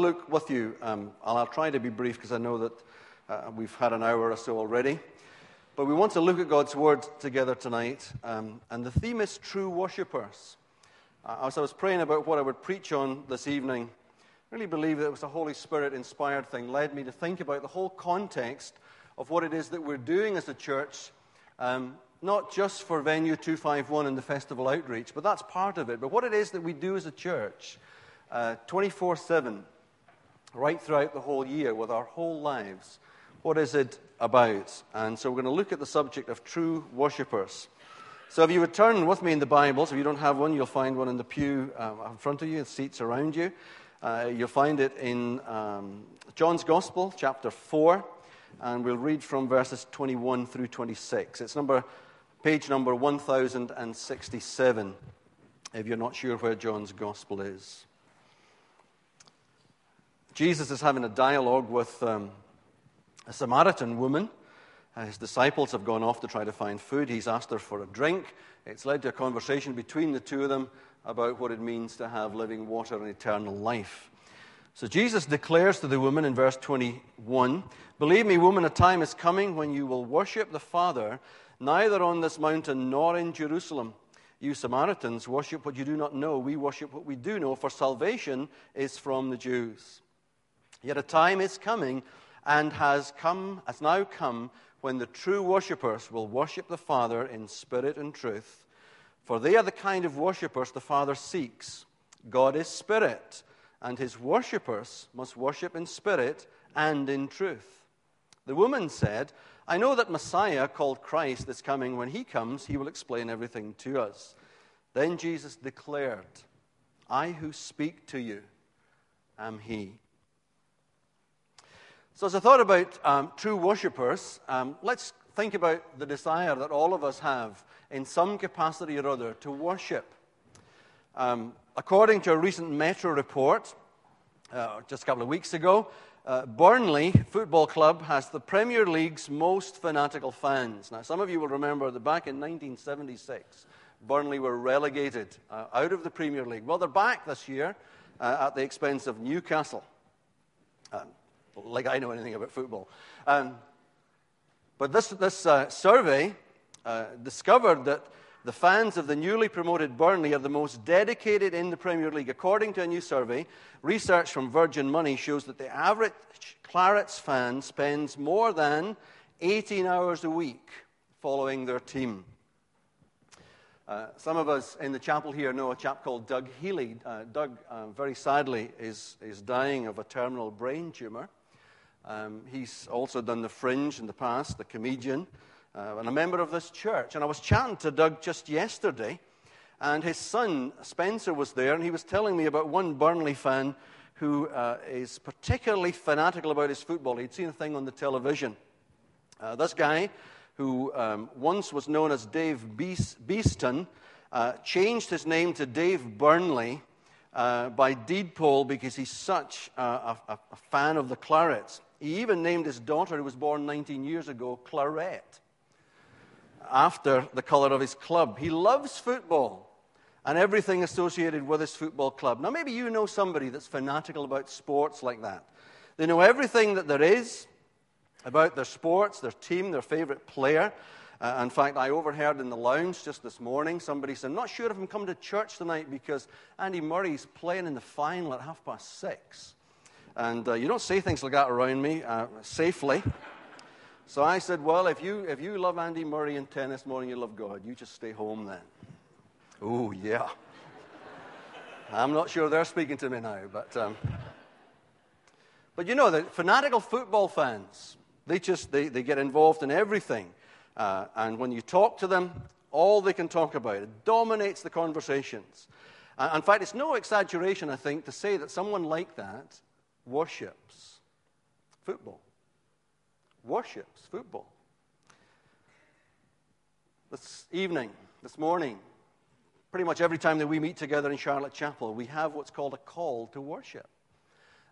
look with you. Um, I'll try to be brief because I know that uh, we've had an hour or so already. But we want to look at God's Word together tonight. Um, and the theme is true worshippers. Uh, as I was praying about what I would preach on this evening, I really believe that it was a Holy Spirit inspired thing, led me to think about the whole context of what it is that we're doing as a church. Um, not just for Venue 251 and the festival outreach, but that's part of it. But what it is that we do as a church uh, 24 uh, 7 right throughout the whole year with our whole lives. What is it about? And so we're going to look at the subject of true worshippers. So if you would turn with me in the Bibles, if you don't have one, you'll find one in the pew um, in front of you, the seats around you. Uh, you'll find it in um, John's Gospel, chapter 4, and we'll read from verses 21 through 26. It's number, page number 1067, if you're not sure where John's Gospel is. Jesus is having a dialogue with um, a Samaritan woman. Uh, his disciples have gone off to try to find food. He's asked her for a drink. It's led to a conversation between the two of them about what it means to have living water and eternal life. So Jesus declares to the woman in verse 21 Believe me, woman, a time is coming when you will worship the Father neither on this mountain nor in Jerusalem. You Samaritans worship what you do not know. We worship what we do know, for salvation is from the Jews. Yet a time is coming and has come, has now come, when the true worshippers will worship the Father in spirit and truth. For they are the kind of worshippers the Father seeks. God is spirit, and his worshippers must worship in spirit and in truth. The woman said, I know that Messiah, called Christ, is coming. When he comes, he will explain everything to us. Then Jesus declared, I who speak to you am he. So, as I thought about um, true worshippers, um, let's think about the desire that all of us have in some capacity or other to worship. Um, according to a recent Metro report, uh, just a couple of weeks ago, uh, Burnley Football Club has the Premier League's most fanatical fans. Now, some of you will remember that back in 1976, Burnley were relegated uh, out of the Premier League. Well, they're back this year uh, at the expense of Newcastle. Like I know anything about football. Um, but this, this uh, survey uh, discovered that the fans of the newly promoted Burnley are the most dedicated in the Premier League. According to a new survey, research from Virgin Money shows that the average Clarets fan spends more than 18 hours a week following their team. Uh, some of us in the chapel here know a chap called Doug Healy. Uh, Doug, uh, very sadly, is, is dying of a terminal brain tumor. Um, he's also done the fringe in the past, the comedian, uh, and a member of this church. And I was chatting to Doug just yesterday, and his son Spencer was there, and he was telling me about one Burnley fan who uh, is particularly fanatical about his football. He'd seen a thing on the television. Uh, this guy, who um, once was known as Dave Beeston, uh, changed his name to Dave Burnley. Uh, by deed poll because he's such a, a, a, fan of the Clarets. He even named his daughter, who was born 19 years ago, Claret, after the color of his club. He loves football and everything associated with his football club. Now, maybe you know somebody that's fanatical about sports like that. They know everything that there is about their sports, their team, their favorite player. Uh, in fact, I overheard in the lounge just this morning somebody said, I'm not sure if I'm coming to church tonight because Andy Murray's playing in the final at half past six. And uh, you don't say things like that around me uh, safely. So I said, Well, if you, if you love Andy Murray and tennis more than you love God, you just stay home then. Oh, yeah. I'm not sure they're speaking to me now, but. Um, but you know, the fanatical football fans, they just they, they get involved in everything. Uh, and when you talk to them, all they can talk about, it dominates the conversations. Uh, in fact, it's no exaggeration, I think, to say that someone like that worships football. Worships football. This evening, this morning, pretty much every time that we meet together in Charlotte Chapel, we have what's called a call to worship.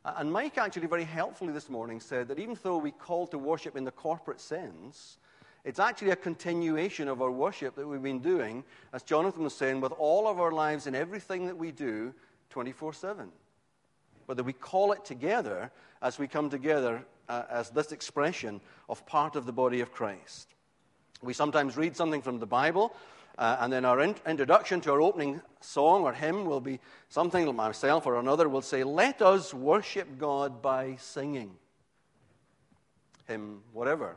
And Mike actually very helpfully this morning said that even though we call to worship in the corporate sense, it's actually a continuation of our worship that we've been doing, as Jonathan was saying, with all of our lives and everything that we do 24 7. Whether we call it together as we come together uh, as this expression of part of the body of Christ. We sometimes read something from the Bible, uh, and then our in- introduction to our opening song or hymn will be something like myself or another will say, Let us worship God by singing. Hymn, whatever.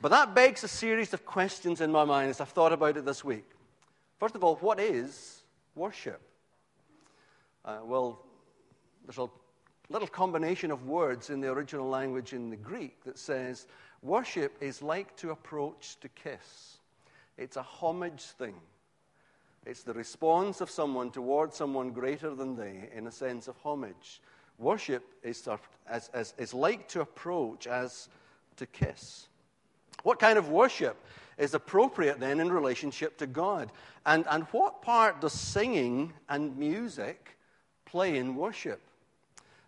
But that begs a series of questions in my mind as I've thought about it this week. First of all, what is worship? Uh, well, there's a little combination of words in the original language in the Greek that says worship is like to approach to kiss. It's a homage thing. It's the response of someone towards someone greater than they in a sense of homage. Worship is, as, as, is like to approach as to kiss. What kind of worship is appropriate then in relationship to God? And, and what part does singing and music play in worship?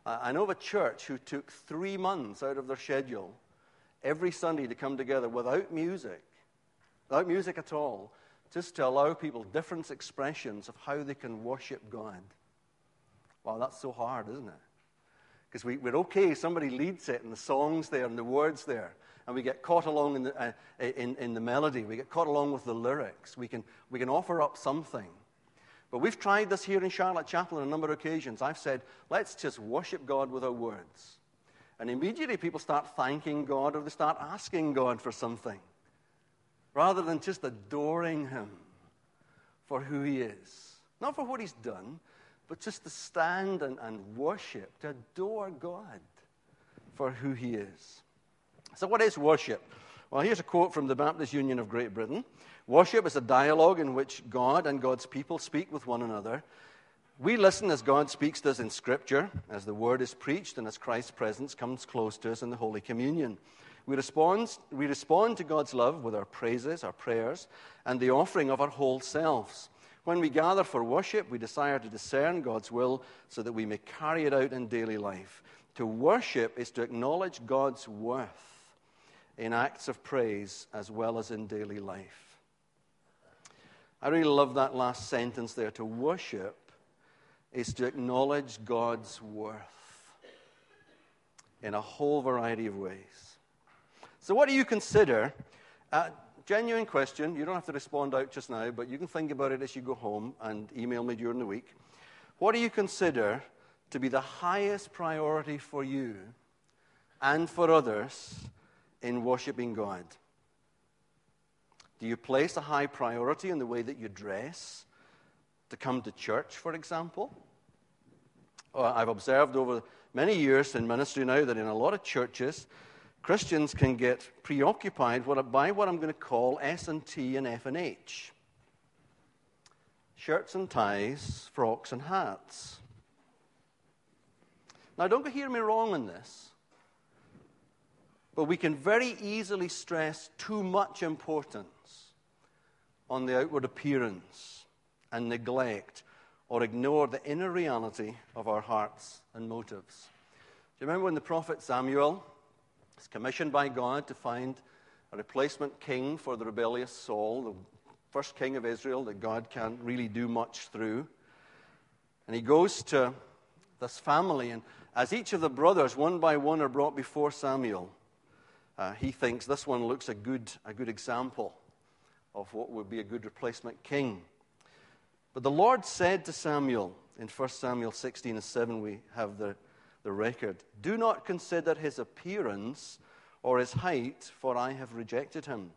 I know of a church who took three months out of their schedule every Sunday to come together without music, without music at all, just to allow people different expressions of how they can worship God. Wow, that's so hard, isn't it? Because we, are okay, somebody leads it, and the song's there, and the words there, and we get caught along in the, uh, in, in the melody, we get caught along with the lyrics. We can, we can offer up something. But we've tried this here in Charlotte Chapel on a number of occasions. I've said, let's just worship God with our words. And immediately people start thanking God or they start asking God for something rather than just adoring Him for who He is. Not for what He's done, but just to stand and, and worship, to adore God for who He is. So, what is worship? Well, here's a quote from the Baptist Union of Great Britain Worship is a dialogue in which God and God's people speak with one another. We listen as God speaks to us in Scripture, as the Word is preached, and as Christ's presence comes close to us in the Holy Communion. We respond, we respond to God's love with our praises, our prayers, and the offering of our whole selves. When we gather for worship, we desire to discern God's will so that we may carry it out in daily life. To worship is to acknowledge God's worth in acts of praise as well as in daily life. I really love that last sentence there. To worship is to acknowledge God's worth in a whole variety of ways. So, what do you consider? Uh, genuine question. You don't have to respond out just now, but you can think about it as you go home and email me during the week. What do you consider to be the highest priority for you and for others in worshiping God? Do you place a high priority in the way that you dress to come to church, for example? I've observed over many years in ministry now that in a lot of churches, Christians can get preoccupied by what I'm going to call S and T and F and H. Shirts and ties, frocks and hats. Now, don't hear me wrong on this, but we can very easily stress too much importance on the outward appearance and neglect or ignore the inner reality of our hearts and motives. Do you remember when the prophet Samuel is commissioned by God to find a replacement king for the rebellious Saul, the first king of Israel that God can't really do much through? And he goes to this family, and as each of the brothers, one by one, are brought before Samuel, uh, he thinks this one looks a good, a good example of what would be a good replacement king. But the Lord said to Samuel, in 1 Samuel 16 and 7, we have the, the record Do not consider his appearance or his height, for I have rejected him.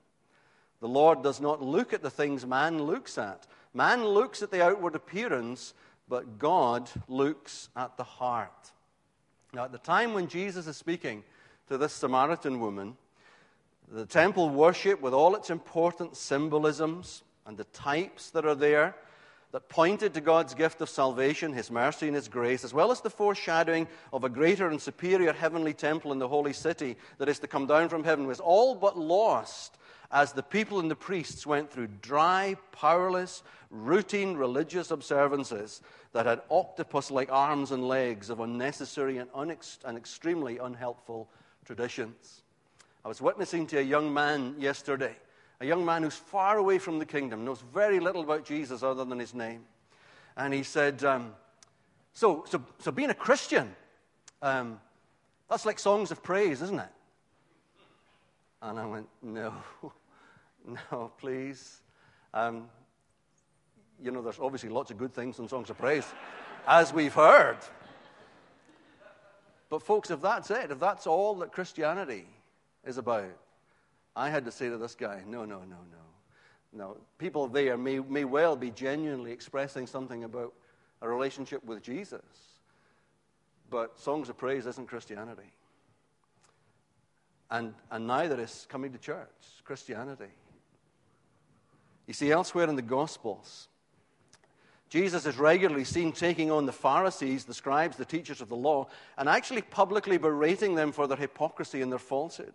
The Lord does not look at the things man looks at. Man looks at the outward appearance, but God looks at the heart. Now, at the time when Jesus is speaking to this Samaritan woman, the temple worship, with all its important symbolisms and the types that are there that pointed to God's gift of salvation, His mercy and His grace, as well as the foreshadowing of a greater and superior heavenly temple in the holy city that is to come down from heaven, was all but lost as the people and the priests went through dry, powerless, routine religious observances that had octopus like arms and legs of unnecessary and, unex- and extremely unhelpful traditions. I was witnessing to a young man yesterday, a young man who's far away from the kingdom, knows very little about Jesus other than his name. And he said, um, So, so, so being a Christian, um, that's like songs of praise, isn't it? And I went, no, no, please. Um, you know, there's obviously lots of good things in songs of praise, as we've heard. But, folks, if that's it, if that's all that Christianity is about, I had to say to this guy, no, no, no, no. No, people there may, may well be genuinely expressing something about a relationship with Jesus, but songs of praise isn't Christianity. And, and neither is coming to church Christianity. You see, elsewhere in the Gospels, Jesus is regularly seen taking on the Pharisees, the scribes, the teachers of the law, and actually publicly berating them for their hypocrisy and their falsehood.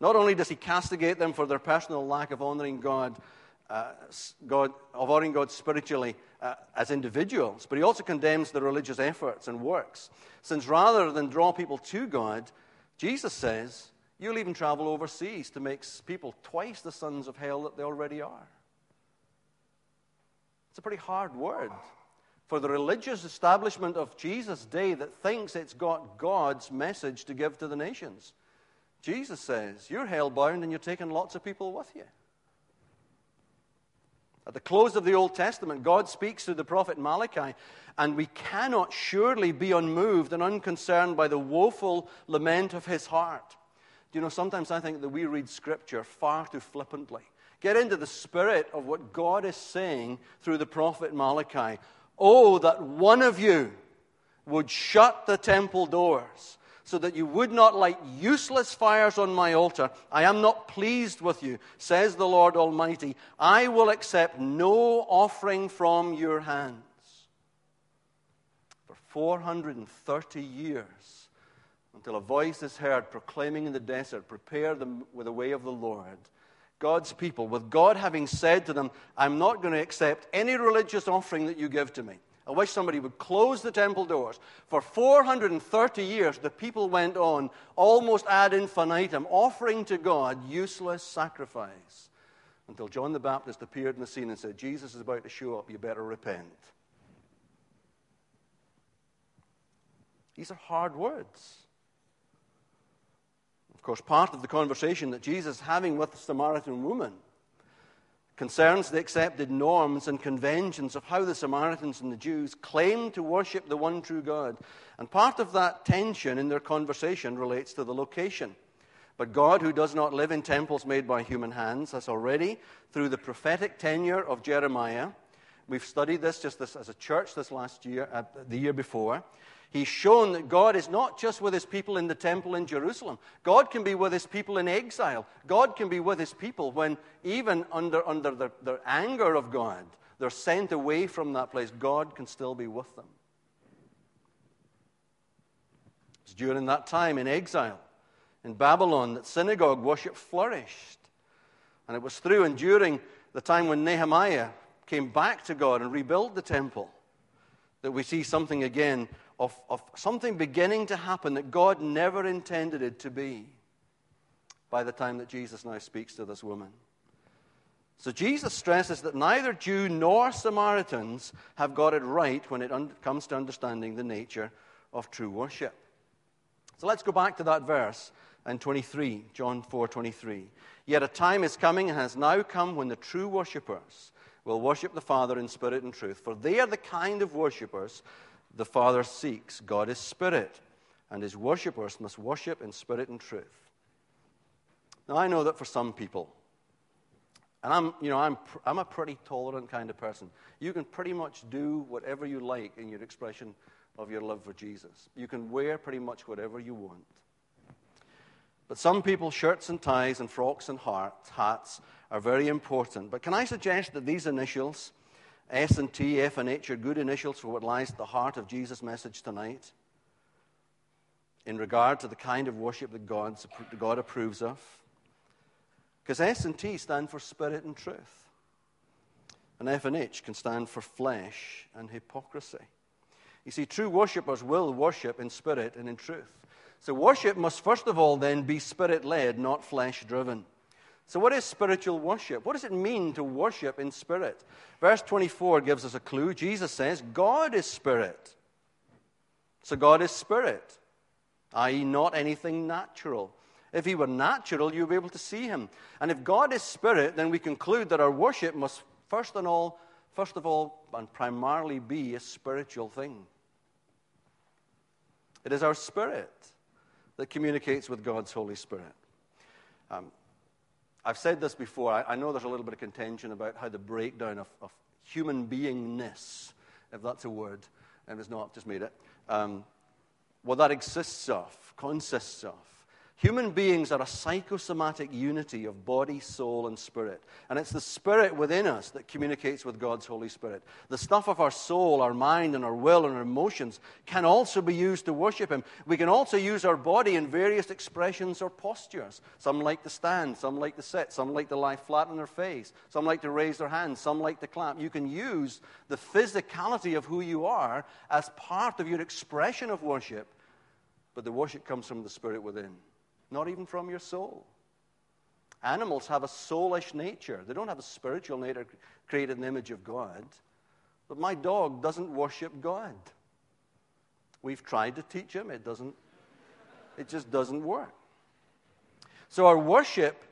Not only does he castigate them for their personal lack of honoring God, uh, God of honoring God spiritually uh, as individuals, but he also condemns their religious efforts and works. Since rather than draw people to God, Jesus says, You'll even travel overseas to make people twice the sons of hell that they already are. It's a pretty hard word for the religious establishment of Jesus' day that thinks it's got God's message to give to the nations. Jesus says, You're hell bound and you're taking lots of people with you. At the close of the Old Testament, God speaks through the prophet Malachi, and we cannot surely be unmoved and unconcerned by the woeful lament of his heart. Do you know, sometimes I think that we read Scripture far too flippantly. Get into the spirit of what God is saying through the prophet Malachi. Oh, that one of you would shut the temple doors so that you would not light useless fires on my altar. I am not pleased with you, says the Lord Almighty. I will accept no offering from your hands. For 430 years, until a voice is heard proclaiming in the desert, Prepare them with the way of the Lord God's people, with God having said to them, I'm not going to accept any religious offering that you give to me. I wish somebody would close the temple doors. For 430 years, the people went on, almost ad infinitum, offering to God useless sacrifice until John the Baptist appeared in the scene and said, Jesus is about to show up, you better repent. These are hard words. Of course, part of the conversation that Jesus is having with the Samaritan woman concerns the accepted norms and conventions of how the Samaritans and the Jews claim to worship the one true God. And part of that tension in their conversation relates to the location. But God, who does not live in temples made by human hands, has already, through the prophetic tenure of Jeremiah, we've studied this just this, as a church this last year, uh, the year before, He's shown that God is not just with his people in the temple in Jerusalem. God can be with his people in exile. God can be with his people when, even under, under the, the anger of God, they're sent away from that place. God can still be with them. It's during that time in exile in Babylon that synagogue worship flourished. And it was through and during the time when Nehemiah came back to God and rebuilt the temple that we see something again of, of something beginning to happen that God never intended it to be by the time that Jesus now speaks to this woman. So Jesus stresses that neither Jew nor Samaritans have got it right when it un- comes to understanding the nature of true worship. So let's go back to that verse in 23, John 4:23. Yet a time is coming and has now come when the true worshippers will worship the Father in spirit and truth, for they are the kind of worshippers the Father seeks. God is spirit, and his worshippers must worship in spirit and truth. Now, I know that for some people, and I'm, you know, I'm, I'm a pretty tolerant kind of person. You can pretty much do whatever you like in your expression of your love for Jesus. You can wear pretty much whatever you want. But some people, shirts and ties and frocks and hats are very important. But can I suggest that these initials S and T, F and H are good initials for what lies at the heart of Jesus' message tonight in regard to the kind of worship that God, approves of. Because S and T stand for spirit and truth. And F and H can stand for flesh and hypocrisy. You see, true worshippers will worship in spirit and in truth. So, worship must first of all then be spirit led, not flesh driven. So, what is spiritual worship? What does it mean to worship in spirit? Verse 24 gives us a clue. Jesus says, God is spirit. So God is spirit, i.e., not anything natural. If he were natural, you'd be able to see him. And if God is spirit, then we conclude that our worship must first and all, first of all, and primarily be a spiritual thing. It is our spirit that communicates with God's Holy Spirit. Um, I've said this before. I, I, know there's a little bit of contention about how the breakdown of, of human beingness, if that's a word, and it's not, just made it, um, what that exists of, consists of. Human beings are a psychosomatic unity of body, soul, and spirit. And it's the spirit within us that communicates with God's Holy Spirit. The stuff of our soul, our mind, and our will and our emotions can also be used to worship Him. We can also use our body in various expressions or postures. Some like to stand, some like to sit, some like to lie flat on their face, some like to raise their hands, some like to clap. You can use the physicality of who you are as part of your expression of worship, but the worship comes from the spirit within not even from your soul. Animals have a soulish nature, they don't have a spiritual nature created in the image of God. But my dog doesn't worship God. We've tried to teach him, it doesn't, it just doesn't work. So our worship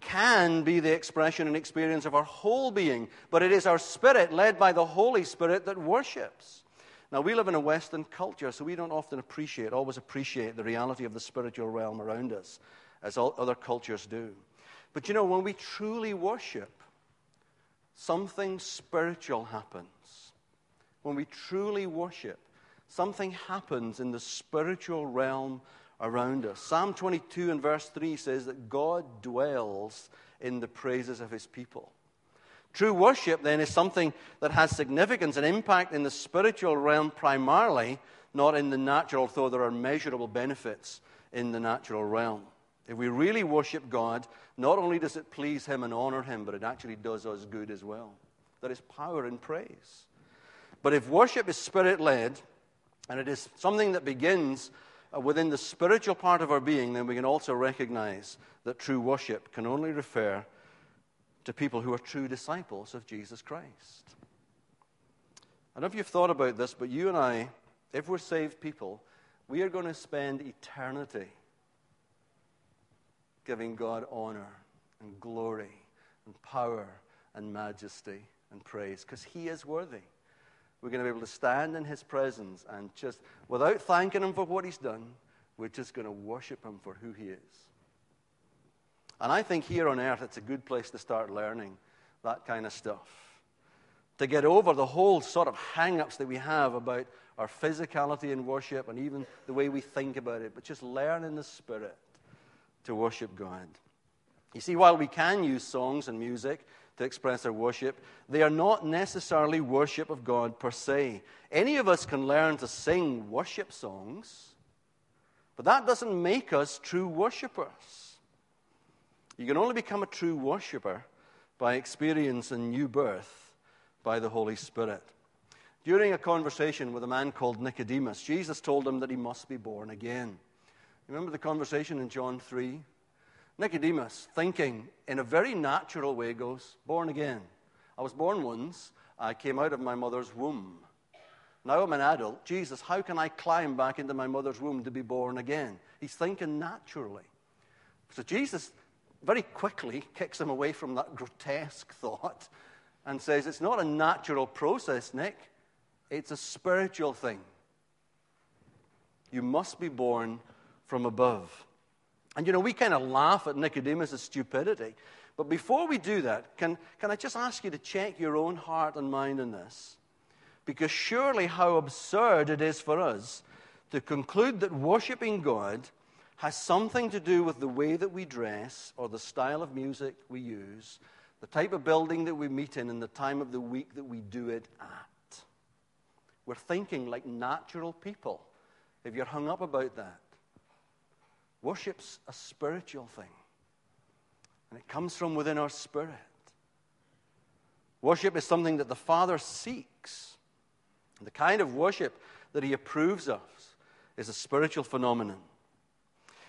can be the expression and experience of our whole being, but it is our spirit, led by the Holy Spirit, that worships. Now, we live in a Western culture, so we don't often appreciate, always appreciate the reality of the spiritual realm around us, as all other cultures do. But you know, when we truly worship, something spiritual happens. When we truly worship, something happens in the spiritual realm around us. Psalm 22 and verse 3 says that God dwells in the praises of his people. True worship, then, is something that has significance and impact in the spiritual realm primarily, not in the natural, though there are measurable benefits in the natural realm. If we really worship God, not only does it please Him and honor Him, but it actually does us good as well. There is power in praise. But if worship is spirit led, and it is something that begins uh, within the spiritual part of our being, then we can also recognize that true worship can only refer to people who are true disciples of Jesus Christ. I don't know if you've thought about this, but you and I, if we're saved people, we are going to spend eternity giving God honor and glory and power and majesty and praise because He is worthy. We're going to be able to stand in His presence and just, without thanking Him for what He's done, we're just going to worship Him for who He is. And I think here on earth, it's a good place to start learning that kind of stuff. To get over the whole sort of hang ups that we have about our physicality in worship and even the way we think about it, but just learn in the Spirit to worship God. You see, while we can use songs and music to express our worship, they are not necessarily worship of God per se. Any of us can learn to sing worship songs, but that doesn't make us true worshippers. You can only become a true worshiper by experience and new birth by the Holy Spirit. During a conversation with a man called Nicodemus, Jesus told him that he must be born again. Remember the conversation in John 3? Nicodemus, thinking in a very natural way, goes, Born again. I was born once. I came out of my mother's womb. Now I'm an adult. Jesus, how can I climb back into my mother's womb to be born again? He's thinking naturally. So Jesus very quickly kicks him away from that grotesque thought and says, It's not a natural process, Nick, it's a spiritual thing. You must be born from above. And you know, we kind of laugh at Nicodemus' stupidity. But before we do that, can, can I just ask you to check your own heart and mind in this? Because surely how absurd it is for us to conclude that worshiping God has something to do with the way that we dress or the style of music we use, the type of building that we meet in, and the time of the week that we do it at. We're thinking like natural people if you're hung up about that. Worship's a spiritual thing, and it comes from within our spirit. Worship is something that the Father seeks. The kind of worship that He approves of is a spiritual phenomenon.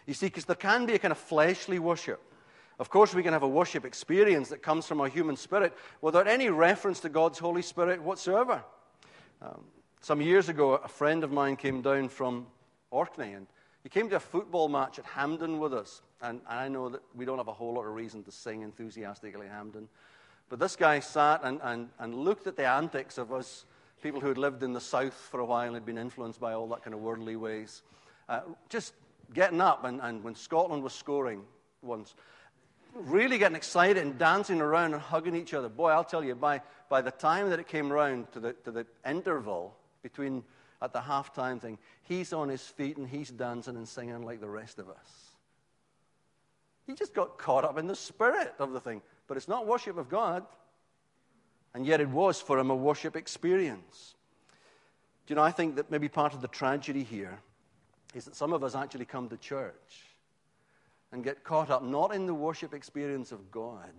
You see, because there can be a kind of fleshly worship. Of course, we can have a worship experience that comes from our human spirit without any reference to God's Holy Spirit whatsoever. Um, Some years ago, a friend of mine came down from Orkney and he came to a football match at Hampden with us. And I know that we don't have a whole lot of reason to sing enthusiastically Hampden. But this guy sat and, and, and looked at the antics of us, people who had lived in the south for a while and had been influenced by all that kind of worldly ways. Uh, just getting up, and, and when Scotland was scoring once, really getting excited and dancing around and hugging each other. Boy, I'll tell you, by, by the time that it came round to the, to the interval between at the halftime thing, he's on his feet and he's dancing and singing like the rest of us. He just got caught up in the spirit of the thing. But it's not worship of God. And yet it was for him a worship experience. Do you know, I think that maybe part of the tragedy here is that some of us actually come to church and get caught up not in the worship experience of God,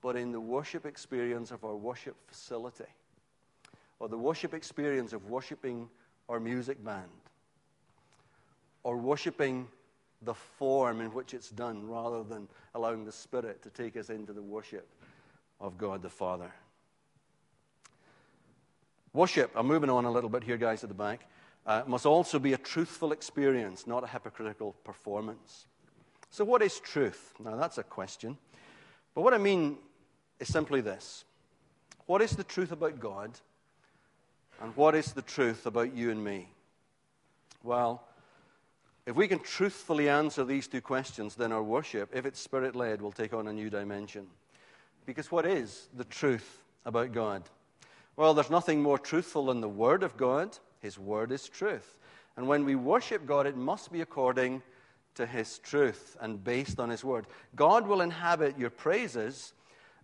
but in the worship experience of our worship facility or the worship experience of worshiping our music band or worshiping the form in which it's done rather than allowing the Spirit to take us into the worship of God the Father. Worship, I'm moving on a little bit here, guys, at the back, uh, must also be a truthful experience, not a hypocritical performance. So, what is truth? Now, that's a question. But what I mean is simply this What is the truth about God? And what is the truth about you and me? Well, if we can truthfully answer these two questions, then our worship, if it's spirit led, will take on a new dimension. Because what is the truth about God? Well, there's nothing more truthful than the Word of God. His Word is truth. And when we worship God, it must be according to His truth and based on His Word. God will inhabit your praises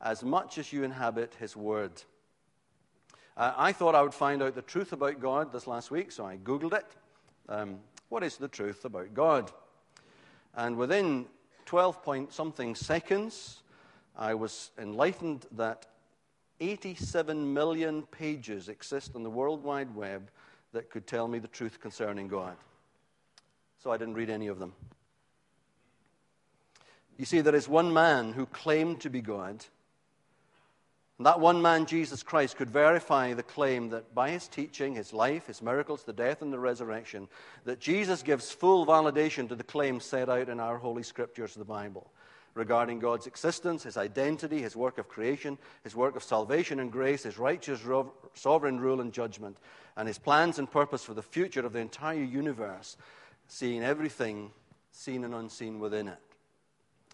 as much as you inhabit His Word. Uh, I thought I would find out the truth about God this last week, so I Googled it. Um, what is the truth about God? And within 12 point something seconds, I was enlightened that 87 million pages exist on the World Wide Web that could tell me the truth concerning God. So I didn't read any of them. You see, there is one man who claimed to be God and that one man, Jesus Christ, could verify the claim that by his teaching, his life, his miracles, the death, and the resurrection, that Jesus gives full validation to the claims set out in our Holy Scriptures, the Bible, regarding God's existence, his identity, his work of creation, his work of salvation and grace, his righteous, sovereign rule and judgment, and his plans and purpose for the future of the entire universe, seeing everything seen and unseen within it.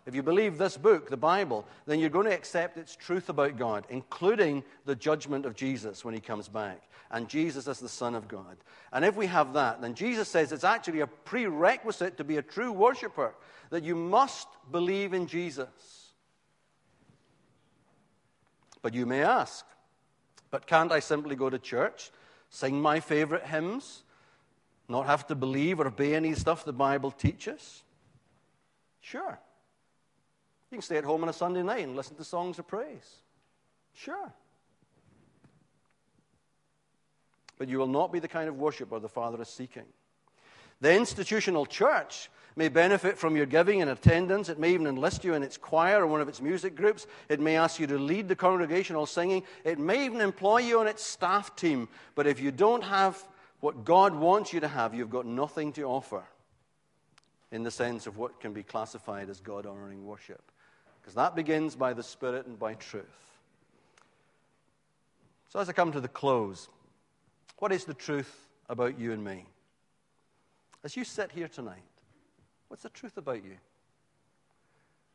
If you believe this book, the Bible, then you're going to accept its truth about God, including the judgment of Jesus when he comes back, and Jesus as the Son of God. And if we have that, then Jesus says it's actually a prerequisite to be a true worshiper, that you must believe in Jesus. But you may ask, but can't I simply go to church, sing my favorite hymns, not have to believe or obey any stuff the Bible teaches? Sure. You can stay at home on a Sunday night and listen to songs of praise. Sure. But you will not be the kind of worshiper the Father is seeking. The institutional church may benefit from your giving and attendance. It may even enlist you in its choir or one of its music groups. It may ask you to lead the congregational singing. It may even employ you on its staff team. But if you don't have what God wants you to have, you've got nothing to offer in the sense of what can be classified as God honoring worship because that begins by the Spirit and by truth. So, as I come to the close, what is the truth about you and me? As you sit here tonight, what's the truth about you?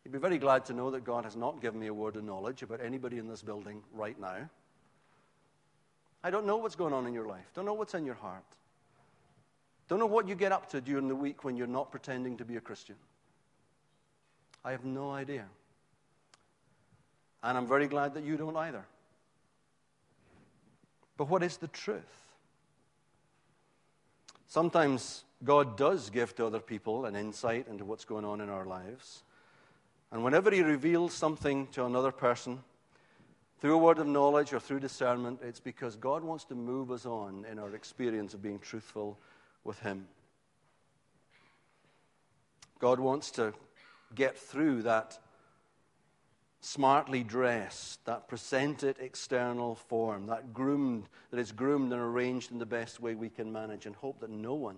You'd be very glad to know that God has not given me a word of knowledge about anybody in this building right now. I don't know what's going on in your life, don't know what's in your heart. Don't know what you get up to during the week when you're not pretending to be a Christian. I have no idea. And I'm very glad that you don't either. But what is the truth? Sometimes God does give to other people an insight into what's going on in our lives. And whenever He reveals something to another person, through a word of knowledge or through discernment, it's because God wants to move us on in our experience of being truthful with Him. God wants to get through that smartly dressed, that presented external form, that groomed, that is groomed and arranged in the best way we can manage, and hope that no one,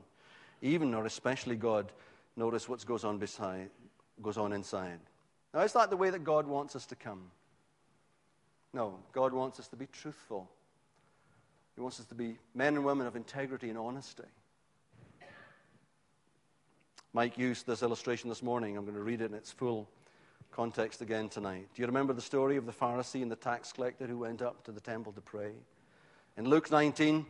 even or especially God, notice what goes on beside, goes on inside. Now, is that the way that God wants us to come? No, God wants us to be truthful. He wants us to be men and women of integrity and honesty. Mike used this illustration this morning. I'm going to read it in its full context again tonight. Do you remember the story of the Pharisee and the tax collector who went up to the temple to pray? In Luke 19,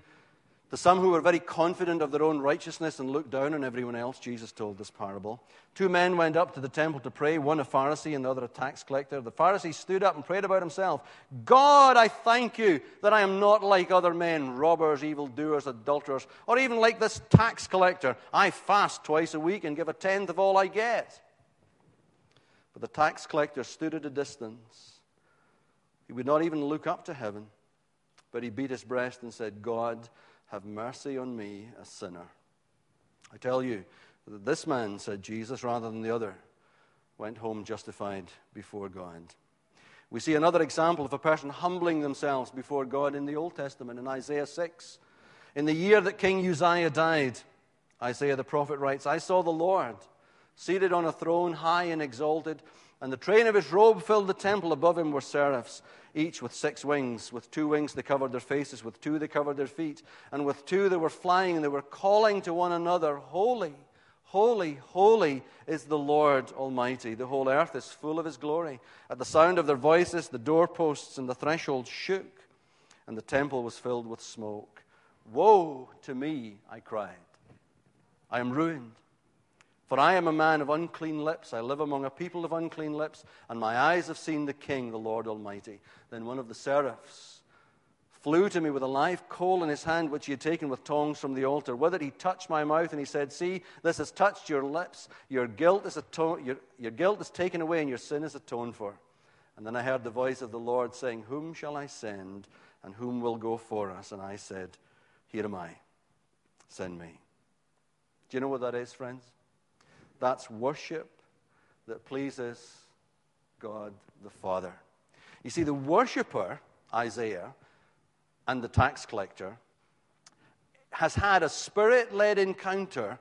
to some who were very confident of their own righteousness and looked down on everyone else, Jesus told this parable. Two men went up to the temple to pray, one a Pharisee and the other a tax collector. The Pharisee stood up and prayed about himself God, I thank you that I am not like other men, robbers, evildoers, adulterers, or even like this tax collector. I fast twice a week and give a tenth of all I get. But the tax collector stood at a distance. He would not even look up to heaven, but he beat his breast and said, God, have mercy on me, a sinner. I tell you that this man, said Jesus, rather than the other, went home justified before God. We see another example of a person humbling themselves before God in the Old Testament in Isaiah 6. In the year that King Uzziah died, Isaiah the prophet writes, I saw the Lord seated on a throne, high and exalted, and the train of his robe filled the temple. Above him were seraphs, each with six wings. With two wings they covered their faces, with two they covered their feet, and with two they were flying, and they were calling to one another, Holy, holy, holy is the Lord Almighty. The whole earth is full of his glory. At the sound of their voices, the doorposts and the threshold shook, and the temple was filled with smoke. Woe to me, I cried. I am ruined for I am a man of unclean lips. I live among a people of unclean lips, and my eyes have seen the King, the Lord Almighty. Then one of the seraphs flew to me with a live coal in his hand, which he had taken with tongs from the altar. With it he touched my mouth, and he said, See, this has touched your lips. Your guilt is, your, your guilt is taken away, and your sin is atoned for. And then I heard the voice of the Lord saying, Whom shall I send, and whom will go for us? And I said, Here am I. Send me. Do you know what that is, friends? That's worship that pleases God the Father. You see, the worshiper, Isaiah, and the tax collector, has had a spirit led encounter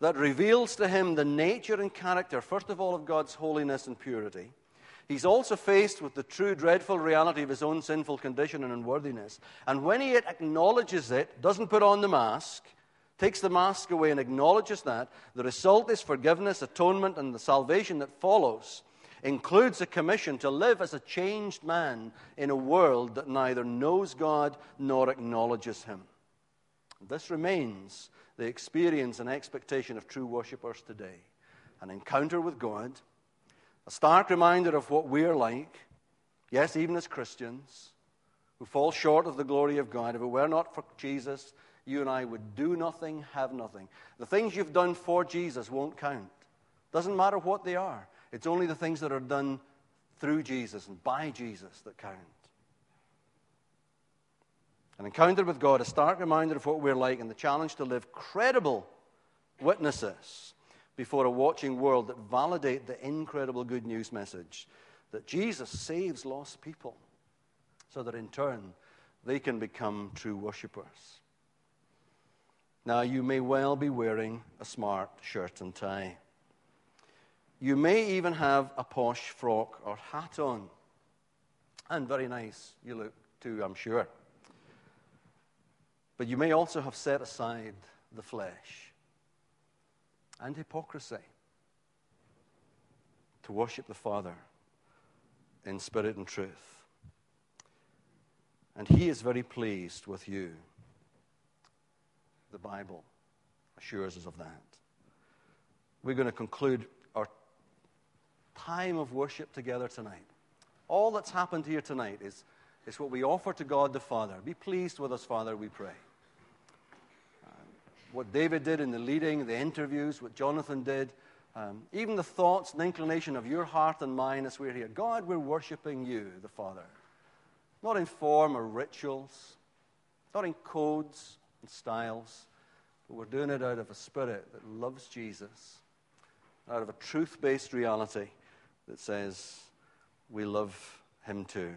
that reveals to him the nature and character, first of all, of God's holiness and purity. He's also faced with the true, dreadful reality of his own sinful condition and unworthiness. And when he acknowledges it, doesn't put on the mask, takes the mask away and acknowledges that, the result is forgiveness, atonement, and the salvation that follows includes a commission to live as a changed man in a world that neither knows God nor acknowledges Him. This remains the experience and expectation of true worshippers today an encounter with God, a stark reminder of what we're like, yes, even as Christians, who fall short of the glory of God. If it were not for Jesus, you and I would do nothing, have nothing. The things you've done for Jesus won't count. Doesn't matter what they are. It's only the things that are done through Jesus and by Jesus that count. An encounter with God, a stark reminder of what we're like, and the challenge to live credible witnesses before a watching world that validate the incredible good news message that Jesus saves lost people so that in turn they can become true worshippers. Now, you may well be wearing a smart shirt and tie. You may even have a posh frock or hat on. And very nice you look too, I'm sure. But you may also have set aside the flesh and hypocrisy to worship the Father in spirit and truth. And He is very pleased with you. The Bible assures us of that. We're going to conclude our time of worship together tonight. All that's happened here tonight is, is what we offer to God the Father. Be pleased with us, Father, we pray. Uh, what David did in the leading, the interviews, what Jonathan did, um, even the thoughts and inclination of your heart and mine as we're here. God, we're worshiping you, the Father. Not in form or rituals, not in codes, and styles, but we're doing it out of a spirit that loves Jesus, out of a truth based reality that says, we love him too.